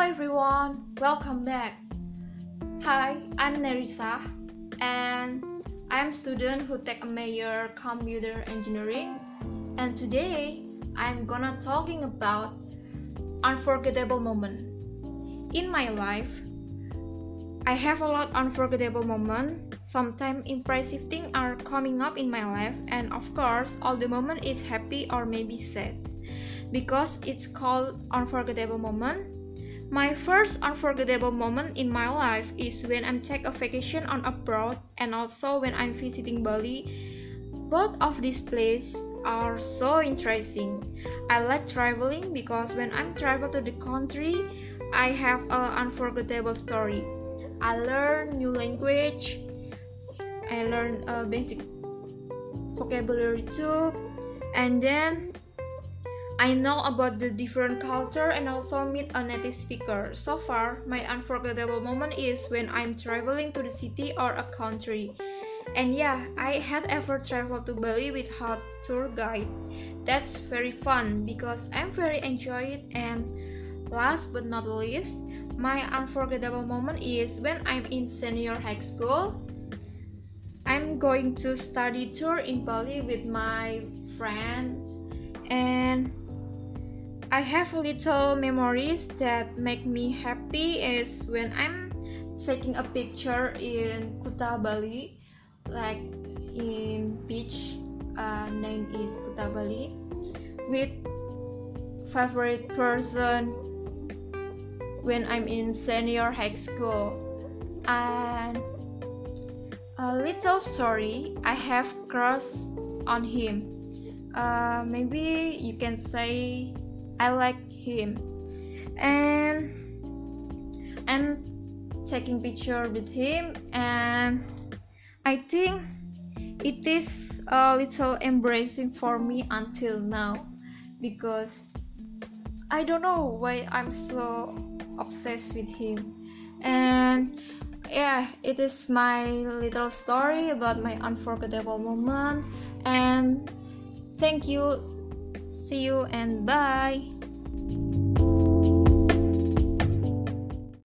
everyone, welcome back. Hi, I'm Nerissa and I'm a student who take a major computer engineering and today I'm gonna talking about unforgettable moment. In my life, I have a lot unforgettable moment. Sometimes impressive things are coming up in my life and of course all the moment is happy or maybe sad. Because it's called unforgettable moment my first unforgettable moment in my life is when I'm take a vacation on abroad and also when I'm visiting Bali. Both of these places are so interesting. I like traveling because when I'm travel to the country, I have an unforgettable story. I learn new language. I learn a basic vocabulary too, and then I know about the different culture and also meet a native speaker. So far, my unforgettable moment is when I'm traveling to the city or a country. And yeah, I had ever traveled to Bali with hot tour guide. That's very fun because I'm very enjoy it and last but not least, my unforgettable moment is when I'm in senior high school. I'm going to study tour in Bali with my friends and I have little memories that make me happy is when I'm taking a picture in Kuta Bali, like in beach, uh, name is Kuta Bali, with favorite person when I'm in senior high school. And a little story, I have crush on him. Uh, maybe you can say I like him. And I'm taking picture with him and I think it is a little embracing for me until now because I don't know why I'm so obsessed with him. And yeah it is my little story about my unforgettable moment. And thank you See you and bye.